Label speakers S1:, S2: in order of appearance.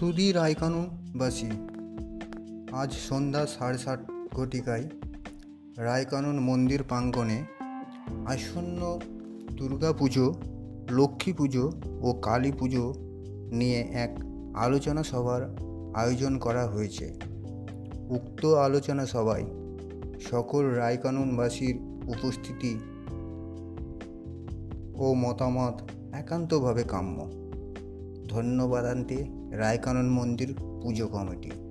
S1: সুধী রায়কানুনবাসী আজ সন্ধ্যা সাড়ে সাত ঘটিকায় রায়কানুন মন্দির প্রাঙ্গণে আসন্ন দুর্গা পুজো, লক্ষ্মী পুজো ও কালী পুজো নিয়ে এক আলোচনা সভার আয়োজন করা হয়েছে। উক্ত আলোচনা সভায় সকল রায়কানুনবাসীর উপস্থিতি ও মতামত একান্তভাবে কাম্য। ধন্যবাদ আনতে রায়কানন মন্দির পুজো কমিটি।